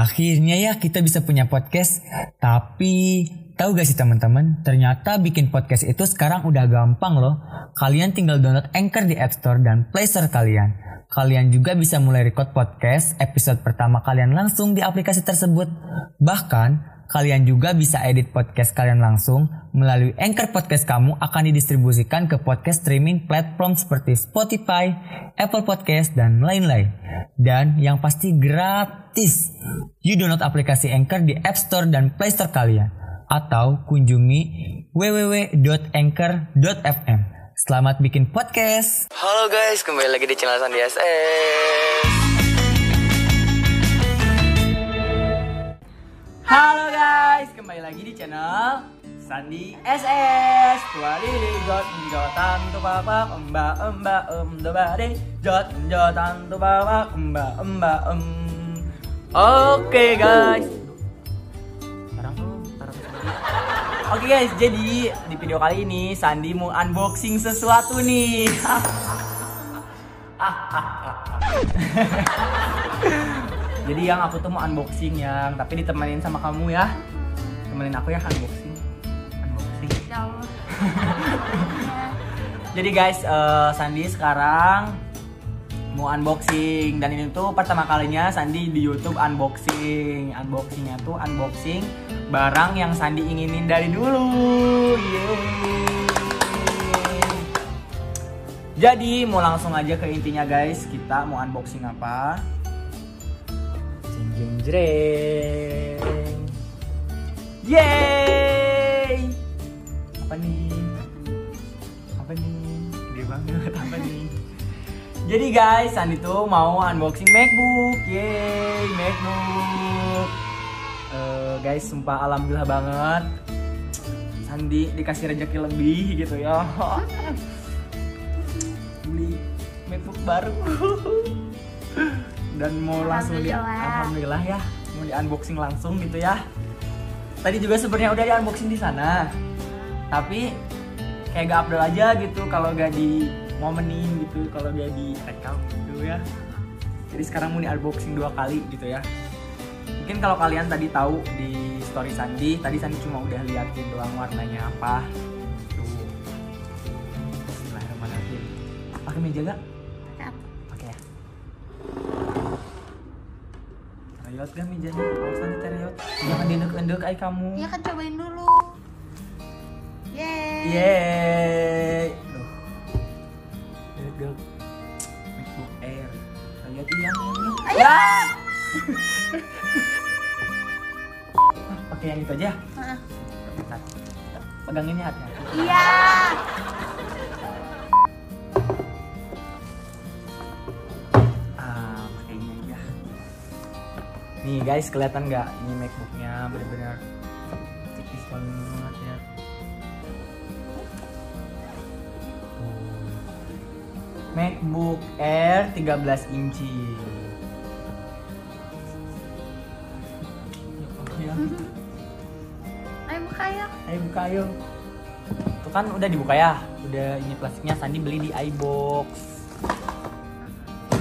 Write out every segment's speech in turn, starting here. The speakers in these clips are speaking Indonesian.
Akhirnya ya kita bisa punya podcast. Tapi tahu gak sih teman-teman? Ternyata bikin podcast itu sekarang udah gampang loh. Kalian tinggal download Anchor di App Store dan Play Store kalian. Kalian juga bisa mulai record podcast episode pertama kalian langsung di aplikasi tersebut. Bahkan kalian juga bisa edit podcast kalian langsung melalui Anchor Podcast kamu akan didistribusikan ke podcast streaming platform seperti Spotify, Apple Podcast, dan lain-lain. Dan yang pasti gratis. You download aplikasi Anchor di App Store dan Play Store kalian. Atau kunjungi www.anchor.fm. Selamat bikin podcast. Halo guys, kembali lagi di channel Sandi SS. Halo guys, kembali lagi di channel Sandi SS. Tua lili jot jotan tu papa emba emba em do bade jot jotan tu papa emba emba em. Oke guys. Sekarang. Oke guys, jadi di video kali ini Sandi mau unboxing sesuatu nih. Jadi yang aku tuh mau unboxing yang tapi ditemenin sama kamu ya. Temenin aku ya unboxing. Unboxing. Jadi guys, eh, Sandi sekarang mau unboxing dan ini tuh pertama kalinya Sandi di YouTube unboxing. Unboxingnya tuh unboxing barang yang Sandi inginin dari dulu. Yeay. Jadi mau langsung aja ke intinya guys, kita mau unboxing apa? Jeng jeng jreng. Yeay! Apa nih? Apa nih? Gede banget apa nih? Jadi guys, Sandi tuh mau unboxing MacBook. Yeay, MacBook. Eh, guys, sumpah alhamdulillah banget. Sandi dikasih rezeki lebih gitu ya. Beli MacBook baru. Dan mau langsung di Alhamdulillah. alhamdulillah ya, mau di unboxing langsung gitu ya. Tadi juga sebenarnya udah di unboxing di sana. Tapi kayak gak upload aja gitu kalau gak di momenin gitu kalau gak di rekam gitu ya jadi sekarang mau di unboxing dua kali gitu ya mungkin kalau kalian tadi tahu di story Sandi tadi Sandi cuma udah liatin doang warnanya apa tuh Bismillahirrahmanirrahim pakai meja gak? Teriot gak mejanya? Awas nanti teriot Jangan diendek-endek ay kamu Iya kan cobain dulu. Yeay. Yeay. Duh. Gak? MacBook Air. Lihat iya. Ya. Ah, Pakai yang itu aja. Heeh. Bentar. Pegang ini hati-hati. Iya. Nih guys, kelihatan nggak? Ini MacBooknya benar-benar tipis banget ya. MacBook Air 13 inci. Ya, Ayo buka ya. Ayo buka ayo. Tuh kan udah dibuka ya. Udah ini plastiknya Sandi beli di iBox.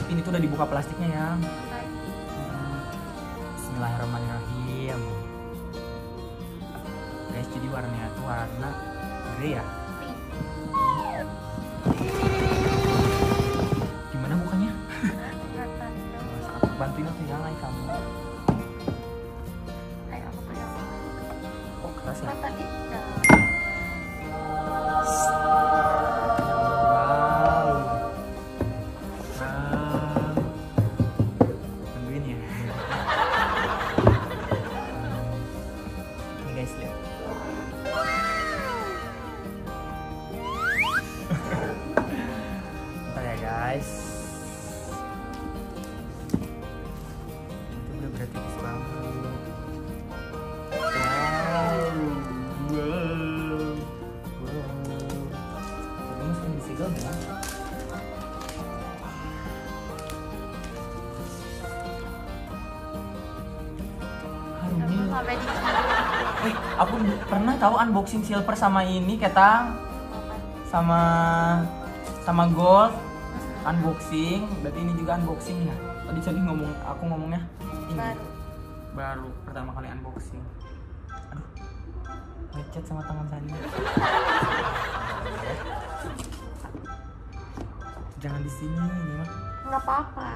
Ini tuh udah dibuka plastiknya ya. Bismillahirrahmanirrahim. Guys, jadi warnanya tuh warna grey ya. Gimana. Aku bantuin aku ya, like kamu. Ayo aku pegang. Oh, keras ya. Tahu unboxing silver sama ini ketang sama sama gold. Unboxing berarti ini juga unboxing ya? Tadi tadi ngomong aku ngomongnya ini. Baru. baru pertama kali unboxing. Aduh lecet sama tangan Sandi jangan di sini ini mah. Nggak apa-apa.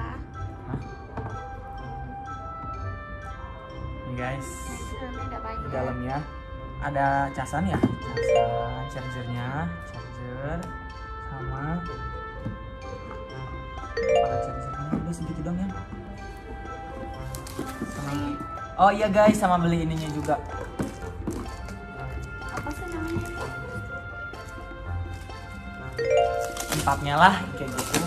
Guys, di dalamnya ada casan ya, casan, chargernya, charger, sama para chargernya udah segitu dong ya. Sama, oh iya guys, sama beli ininya juga. apa sih namanya Tempatnya lah kayak gitu.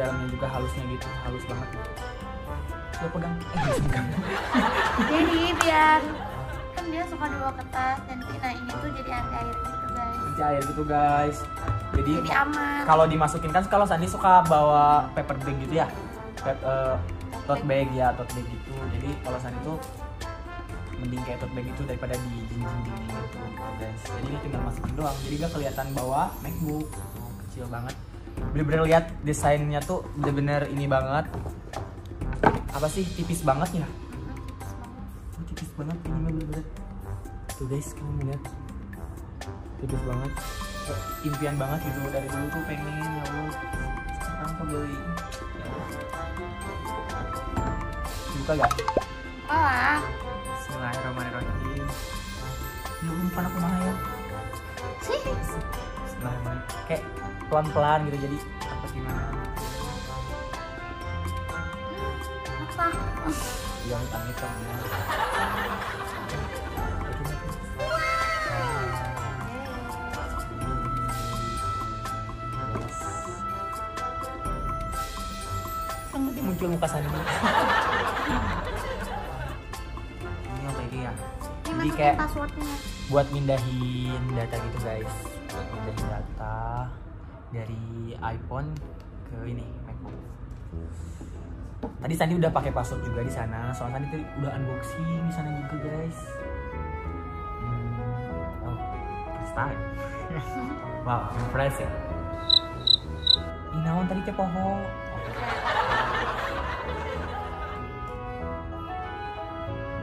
Dalamnya juga halusnya gitu, halus banget. Coba pegang, eh pegang. jadi biar kan dia suka dibawa ke tas dan nah ini tuh jadi anti air gitu guys. Nanti air gitu guys. Jadi jadi aman. kalau dimasukin kan kalau Sandi suka bawa paper bag gitu ya? Pep, eh, tote bag ya tote bag gitu. Jadi kalau Sandi tuh mending kayak tote bag itu daripada di dinding gitu guys. Jadi ini tinggal masukin doang. Jadi gak kelihatan bawa MacBook. Kecil banget. Bener-bener lihat desainnya tuh bener-bener ini banget apa sih? Tipis banget ya? Oh, tipis banget ini mah bener-bener. Tuh guys kamu lihat. Tipis banget. Kayak impian banget gitu. Dari dulu tuh pengen ya Allah. Sekarang kok beli buka gak? oh Bismillahirrahmanirrahim. Ya Allah bukan aku mah ya. Sih. Bismillahirrahmanirrahim. Kayak pelan-pelan gitu jadi apa gimana apa ya hitam hitam ya nanti muncul muka Sandi. Ini yang kayak gini ya. ini Jadi kayak passwordnya buat mindahin data gitu guys. Buat mindahin data dari iPhone ke ini MacBook. Tadi Sandi udah pakai password juga di sana. Soalnya Sandi tuh udah unboxing di sana juga guys. Hmm, oh, first time. wow, impressive. Ini naon tadi teh poho.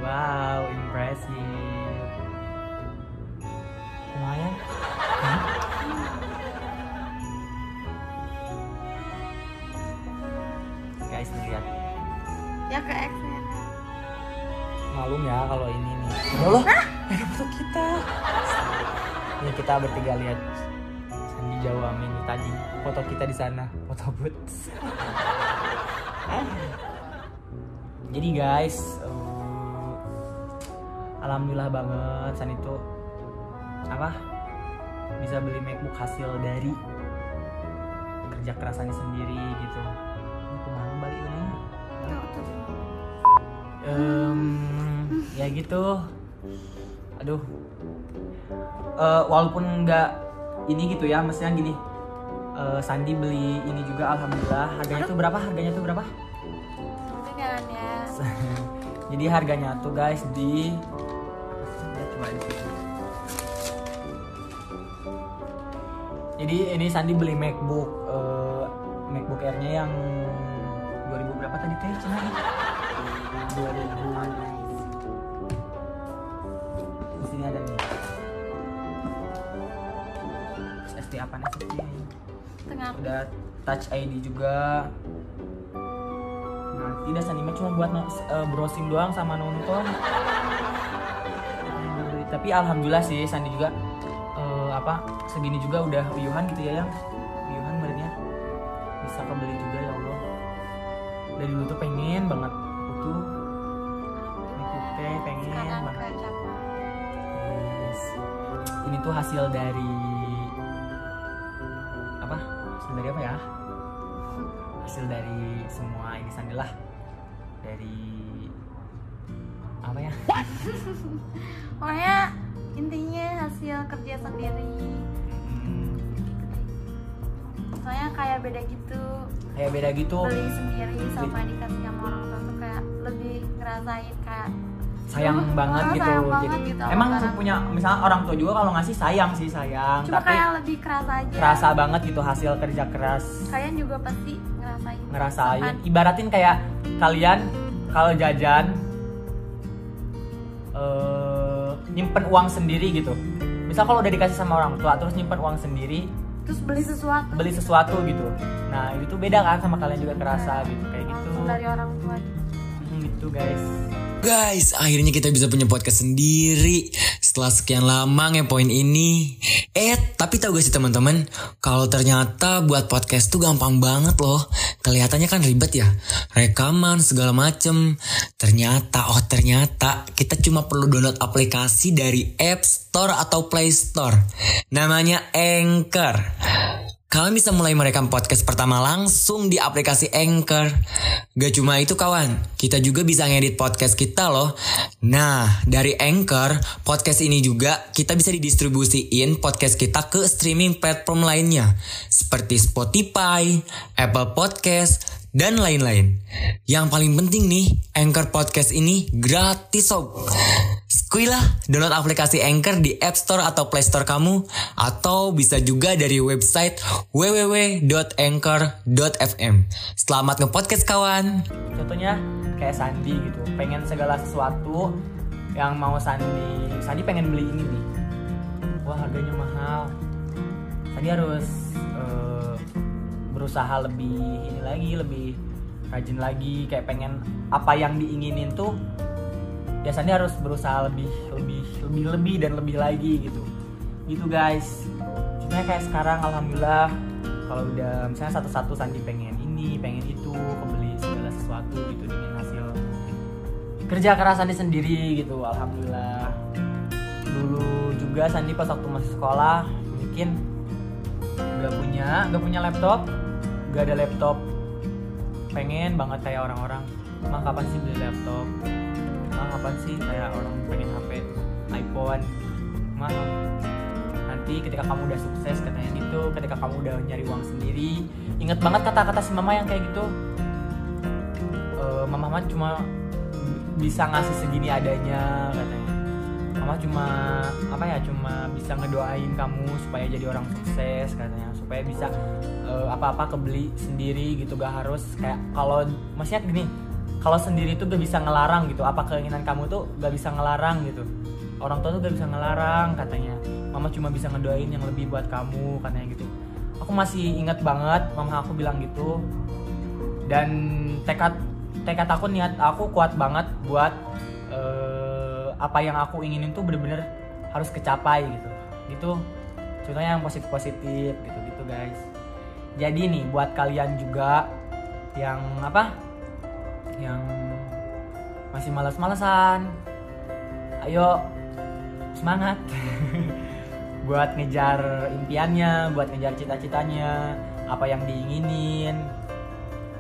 Wow, impressive. Lumayan. Ya kalau ini nih. Ya Allah, ada foto kita. Ini kita bertiga lihat Sandi Jawa Mini tadi. Foto kita di sana, foto boots. Jadi guys, eh, alhamdulillah banget Sandi tuh apa bisa beli MacBook hasil dari kerja kerasannya sendiri gitu. Ini ke mana balik ini? Tuh, tuh. Em, ya gitu. Aduh. Eh, walaupun nggak ini gitu ya maksudnya gini. Eh, Sandi beli ini juga alhamdulillah. Harganya tuh berapa? Harganya tuh berapa? Ya. Jadi harganya tuh guys di Ya, coba di situ. jadi ini Sandi beli MacBook eh, MacBook Air-nya yang 2000 berapa tadi teh Cina 2000 Nih ST tengah udah touch ID juga. Nah tidak Sandi mah cuma buat eh, browsing doang sama nonton. Tapi alhamdulillah sih Sandi juga eh, apa segini juga udah uyuhan gitu ya yang. Uyuhan badannya bisa kebeli juga ya Allah. Dari dulu tuh pengen banget. MacBook teh pengen sekarang banget. Yes. Ini tuh hasil dari dari apa ya? Hasil dari semua ini sandilah dari apa ya? pokoknya intinya hasil kerja sendiri Hmm, soalnya kayak beda gitu kayak beda gitu. beli sendiri sama dikasih sama orang tua tuh kayak lebih ngerasain kayak sayang banget oh, gitu. sayang Jadi, banget gitu sama emang orang. punya misalnya orang tua juga kalau ngasih sayang sih sayang, cuma tapi kayak lebih keras aja kerasa banget gitu hasil kerja keras kalian juga pasti ngerasain ngerasain. kan? Ibaratin kayak kalian kalau jajan eh nyimpen uang sendiri gitu. Misal kalau udah dikasih sama orang tua terus nyimpen uang sendiri terus beli sesuatu beli sesuatu gitu. Nah itu beda kan sama kalian juga kerasa gitu kayak gitu. dari orang tua Hmm, gitu guys. Guys, akhirnya kita bisa punya podcast sendiri setelah sekian lama ngepoin ini. Eh, tapi tahu gak sih teman-teman, kalau ternyata buat podcast tuh gampang banget loh. Kelihatannya kan ribet ya, rekaman segala macem. Ternyata, oh ternyata kita cuma perlu download aplikasi dari App Store atau Play Store. Namanya Anchor. Kalian bisa mulai merekam podcast pertama langsung di aplikasi Anchor. Gak cuma itu kawan, kita juga bisa ngedit podcast kita loh. Nah, dari Anchor, podcast ini juga kita bisa didistribusiin podcast kita ke streaming platform lainnya. Seperti Spotify, Apple Podcast, dan lain-lain. Yang paling penting nih, Anchor Podcast ini gratis sob. Skuy lah, download aplikasi Anchor di App Store atau Play Store kamu atau bisa juga dari website www.anchor.fm. Selamat nge-podcast kawan. Contohnya kayak Sandi gitu, pengen segala sesuatu yang mau Sandi, Sandi pengen beli ini nih. Wah harganya mahal. Sandi harus eh, berusaha lebih ini lagi, lebih rajin lagi, kayak pengen apa yang diinginin tuh ya Sandi harus berusaha lebih lebih lebih lebih dan lebih lagi gitu. Gitu guys. Contohnya kayak sekarang alhamdulillah kalau udah misalnya satu-satu Sandi pengen ini pengen itu kebeli segala sesuatu gitu dengan hasil kerja keras Sandi sendiri gitu alhamdulillah. Dulu juga Sandi pas waktu masih sekolah mungkin gak punya gak punya laptop gak ada laptop. Pengen banget kayak orang-orang mah kapan sih beli laptop? Mah kapan sih? Kayak orang pengen HP iPhone. Mah nanti ketika kamu udah sukses katanya gitu. Ketika kamu udah nyari uang sendiri. Inget banget kata-kata si mama yang kayak gitu. Eh, mama mama cuma bisa ngasih segini adanya katanya. Mama cuma apa ya cuma bisa ngedoain kamu supaya jadi orang sukses katanya supaya bisa eh, apa-apa kebeli sendiri gitu gak harus kayak kalau maksudnya gini kalau sendiri tuh gak bisa ngelarang gitu. Apa keinginan kamu tuh gak bisa ngelarang gitu. Orang tua tuh gak bisa ngelarang katanya. Mama cuma bisa ngedoain yang lebih buat kamu katanya gitu. Aku masih ingat banget mama aku bilang gitu. Dan tekad tekad aku niat aku kuat banget buat eh, apa yang aku inginin tuh bener-bener harus kecapai gitu. Gitu. Contohnya yang positif positif gitu guys. Jadi nih buat kalian juga yang apa? Yang masih malas-malesan ayo semangat. Buat ngejar impiannya buat ngejar cita-citanya apa yang diinginin.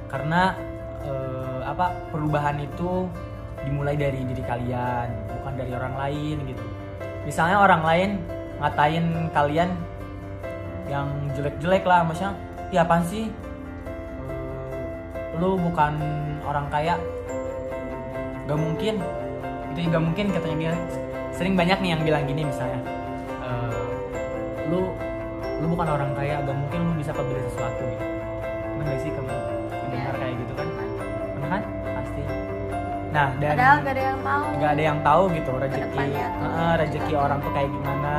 Karena eh, apa perubahan itu dimulai dari diri kalian bukan dari orang lain gitu. Misalnya orang lain ngatain kalian yang jelek-jelek lah maksudnya ya apaan sih? Eh, lu bukan orang kaya. Gak mungkin. Itu juga mungkin katanya dia. Sering banyak nih yang bilang gini misalnya. Eh, lu lu bukan orang kaya gak mungkin lu bisa kebeli sesuatu gitu. Pernah gak sih kamu mendengar kayak gitu kan? Pernah kan? Pasti. Nah dan padahal gak ada yang tahu. nggak ada yang tahu gitu rezeki. Heeh, rezeki orang tuh kayak gimana?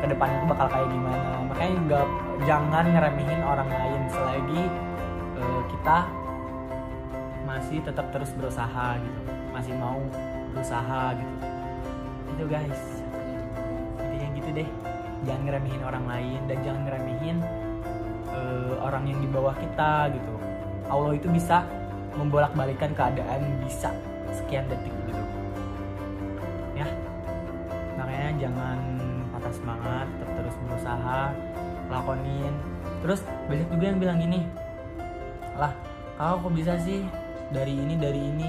Ke depannya tuh bakal kayak gimana makanya nggak jangan ngeremehin orang lain. Selagi eh, kita masih tetap terus berusaha gitu. Masih mau berusaha gitu. Itu guys. Intinya gitu deh. Jangan ngeremehin orang lain dan jangan ngeremehin eh, orang yang di bawah kita gitu. Allah itu bisa membolak-balikan keadaan bisa sekian detik gitu. Ya. Makanya jangan patah semangat tetap terus berusaha lakonin. Terus banyak juga yang bilang gini lah kau kok bisa sih dari ini dari ini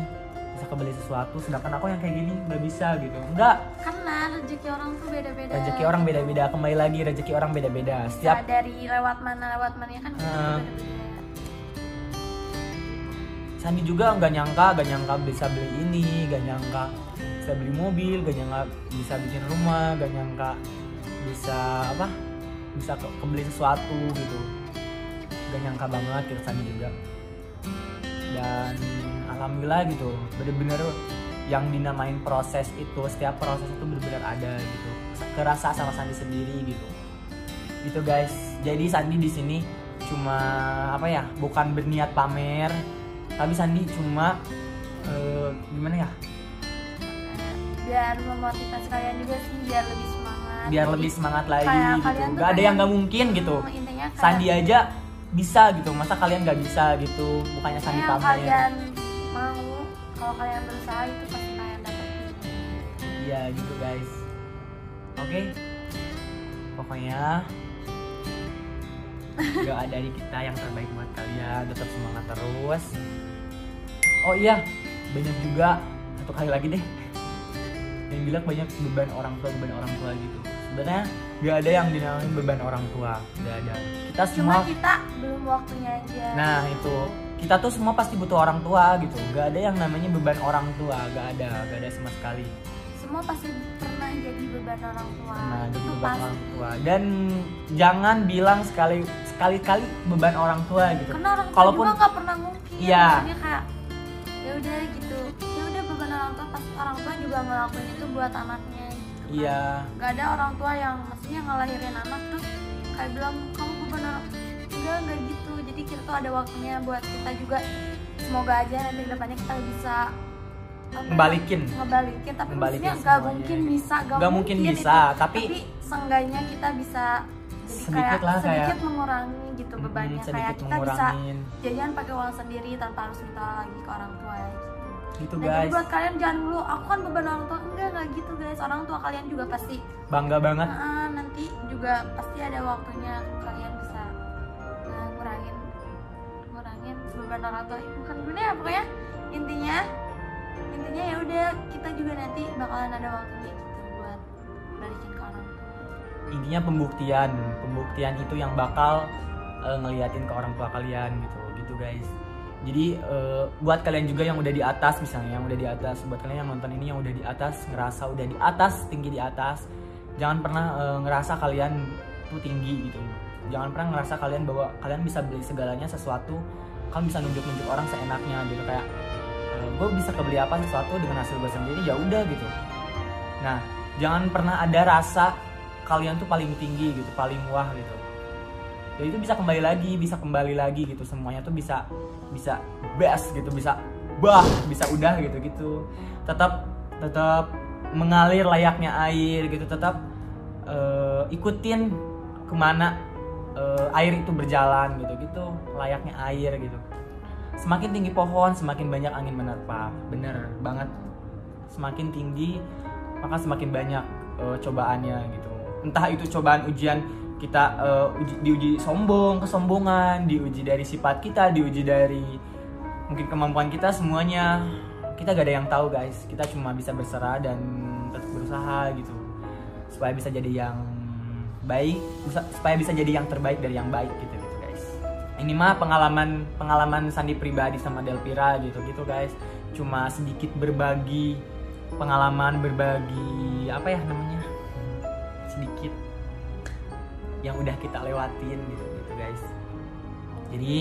bisa kebeli sesuatu sedangkan aku yang kayak gini nggak bisa gitu. Enggak karena rezeki orang tuh beda-beda. Rezeki orang beda-beda kembali lagi rezeki orang beda-beda. Setiap Nggak dari lewat mana lewat mana kan? Hmm. beda-beda Sandi juga nggak nyangka, gak nyangka bisa beli ini, gak nyangka bisa beli mobil gak nyangka bisa bikin rumah gak nyangka bisa apa bisa ke kebeli sesuatu gitu. Gak nyangka banget gitu Sandi juga. Dan alhamdulillah gitu bener-bener yang dinamain proses itu setiap proses itu bener-bener ada gitu. Kerasa sama Sandi sendiri gitu. Gitu guys jadi Sandi di sini cuma apa ya bukan berniat pamer tapi Sandi cuma eh, gimana ya? Biar memotivasi kalian juga sih biar lebih semangat biar Jadi, lebih semangat lagi kayak gitu kalian tuh gak ada yang gak mungkin gitu hmm, intinya kayak, Sandi aja bisa gitu masa kalian gak bisa gitu bukannya Sandi pamer kalian mau kalau kalian berusaha itu pasti kalian dapetin Iya gitu guys. Oke. Pokoknya doa dari kita yang terbaik buat kalian. Tetap semangat terus. Oh iya, banyak juga satu kali lagi deh. Yang bilang banyak beban orang tua beban orang tua gitu. Sebenarnya gak ada yang dinamain beban orang tua. Gak ada. Kita cuma semua. kita belum waktunya aja Nah itu kita tuh semua pasti butuh orang tua gitu. Gak ada yang namanya beban orang tua. Gak ada. Gak ada sama sekali. semua pasti pernah jadi beban orang tua Nah, jadi itu beban pasti orang tua. Dan jangan bilang sekali sekali kali beban orang tua gitu. karena orang tua Kalaupun nggak pernah mungkin Iya. kayak ya udah gitu ya udah beban orang tua pasti orang tua juga ngelakuin itu buat anaknya. Iya, nggak ada orang tua yang maksudnya ngelahirin anak terus kayak bilang kamu orang enggak enggak gitu jadi kita tuh ada waktunya buat kita juga semoga aja nanti ke depannya kita bisa ya, Ngebalikin. ngebalikin tapi Ngebalikin nggak mungkin bisa nggak mungkin bisa, itu. tapi- tapi seenggaknya kita bisa jadi Sedikit kayak lah, sedikit kayak- mengurangi gitu bebannya kayak kita bisa mengurangin. jajan pakai uang sendiri tanpa harus minta lagi ke orang tua ya gitu. Gitu Nah, jadi buat kalian jangan dulu aku kan beban orang tua. Enggak enggak gitu guys. Orang tua kalian juga pasti Bangga banget. Nah, nanti juga pasti ada waktunya kalian bisa nah, ngurangin ngurangin beban orang tua. Bukan gimana ya pokoknya. Intinya intinya ya udah kita juga nanti bakalan ada waktunya gitu buat balikin ke orang tua. Intinya pembuktian, pembuktian itu yang bakal eh, ngeliatin ke orang tua kalian gitu, gitu guys. Jadi eh, buat kalian juga yang udah di atas misalnya, yang udah di atas, buat kalian yang nonton ini yang udah di atas, ngerasa udah di atas, tinggi di atas, jangan pernah eh, ngerasa kalian tuh tinggi gitu. Jangan pernah ngerasa kalian bahwa kalian bisa beli segalanya sesuatu, kalian bisa nunjuk-nunjuk orang seenaknya gitu kayak gue bisa kebeli apa sesuatu dengan hasil gue sendiri ya udah gitu. Nah, jangan pernah ada rasa kalian tuh paling tinggi gitu, paling wah gitu. Ya itu bisa kembali lagi, bisa kembali lagi gitu. Semuanya tuh bisa bisa best gitu, bisa bah, bisa udah gitu gitu. Tetap tetap mengalir layaknya air gitu, tetap eh, ikutin ke mana eh, air itu berjalan gitu gitu, layaknya air gitu. Semakin tinggi pohon, semakin banyak angin menerpa. Bener banget. Semakin tinggi, maka semakin banyak eh, cobaannya gitu. Entah itu cobaan ujian kita eh, uji, diuji sombong, kesombongan, diuji dari sifat kita, diuji dari mungkin kemampuan kita semuanya. Kita gak ada yang tahu guys. Kita cuma bisa berserah dan tetap berusaha gitu. Supaya bisa jadi yang baik, supaya bisa jadi yang terbaik dari yang baik gitu gitu guys. Ini mah pengalaman pengalaman Sandi pribadi sama Delpira gitu gitu guys. Cuma sedikit berbagi pengalaman berbagi apa ya namanya yang udah kita lewatin gitu gitu guys. Jadi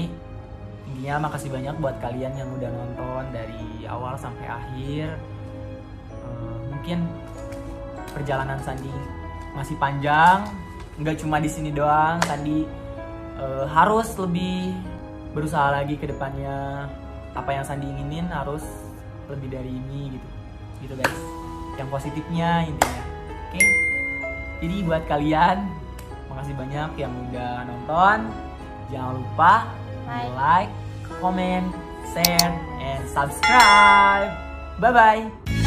intinya makasih banyak buat kalian yang udah nonton dari awal sampai akhir. Eh, mungkin perjalanan Sandi masih panjang nggak cuma di sini doang. Sandi eh, harus lebih berusaha lagi ke depannya. Apa yang Sandi inginin harus lebih dari ini gitu. Gitu guys. Yang positifnya intinya. Oke? Jadi buat kalian makasih banyak yang udah nonton. Jangan lupa Like. like comment share and subscribe. Bye bye